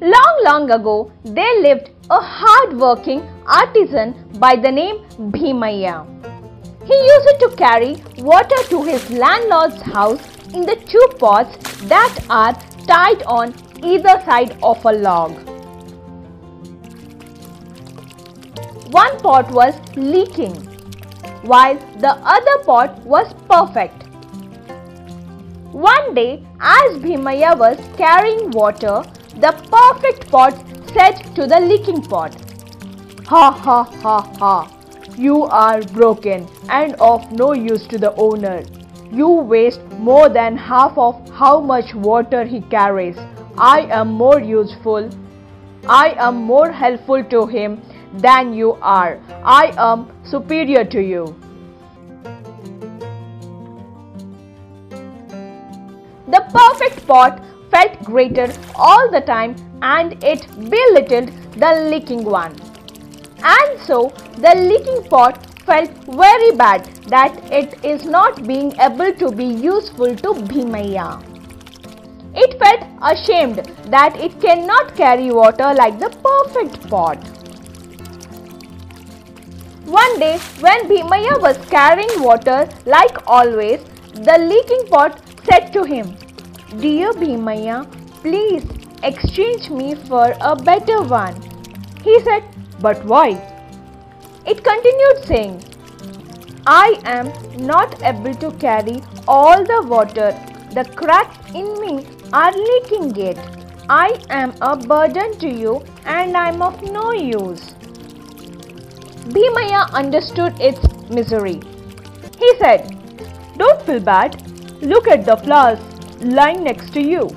Long, long ago, there lived a hard-working artisan by the name Bhimaya. He used to carry water to his landlord's house in the two pots that are tied on either side of a log. One pot was leaking, while the other pot was perfect. One day, as Bhimaya was carrying water, the perfect pot said to the leaking pot, Ha ha ha ha, you are broken and of no use to the owner. You waste more than half of how much water he carries. I am more useful. I am more helpful to him than you are. I am superior to you. The perfect pot felt greater all the time and it belittled the leaking one. And so the leaking pot felt very bad that it is not being able to be useful to Bhimaya. It felt ashamed that it cannot carry water like the perfect pot. One day, when Bhimaya was carrying water like always, the leaking pot said to him, Dear Bhimaya, please exchange me for a better one. He said, But why? It continued saying, I am not able to carry all the water. The cracks in me are leaking it. I am a burden to you and I am of no use. Bhimaya understood its misery. He said, Don't feel bad. Look at the flowers lying next to you.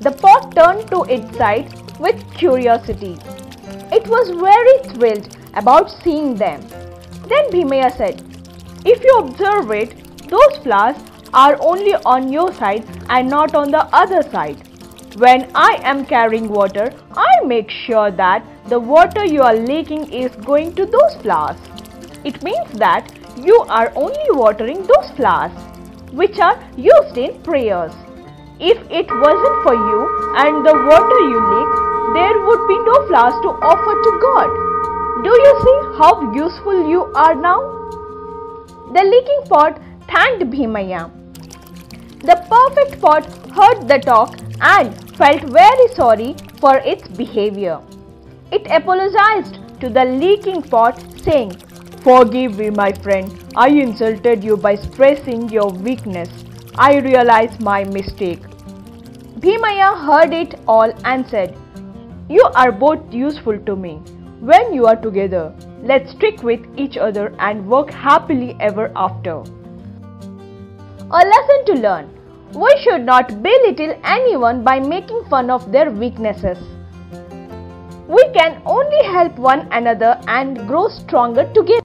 The pot turned to its side with curiosity. It was very thrilled about seeing them. Then Bhimaya said, If you observe it, those flowers are only on your side and not on the other side. When I am carrying water, I make sure that the water you are leaking is going to those flowers. It means that you are only watering those flowers which are used in prayers. If it wasn't for you and the water you leak, there would be no flowers to offer to God. Do you see how useful you are now? The leaking pot thanked Bhimaya. The perfect pot heard the talk and felt very sorry for its behavior. It apologized to the leaking pot, saying, Forgive me, my friend. I insulted you by stressing your weakness. I realize my mistake. Bhimaya heard it all and said, You are both useful to me. When you are together, let's stick with each other and work happily ever after. A lesson to learn. We should not belittle anyone by making fun of their weaknesses. We can only help one another and grow stronger together.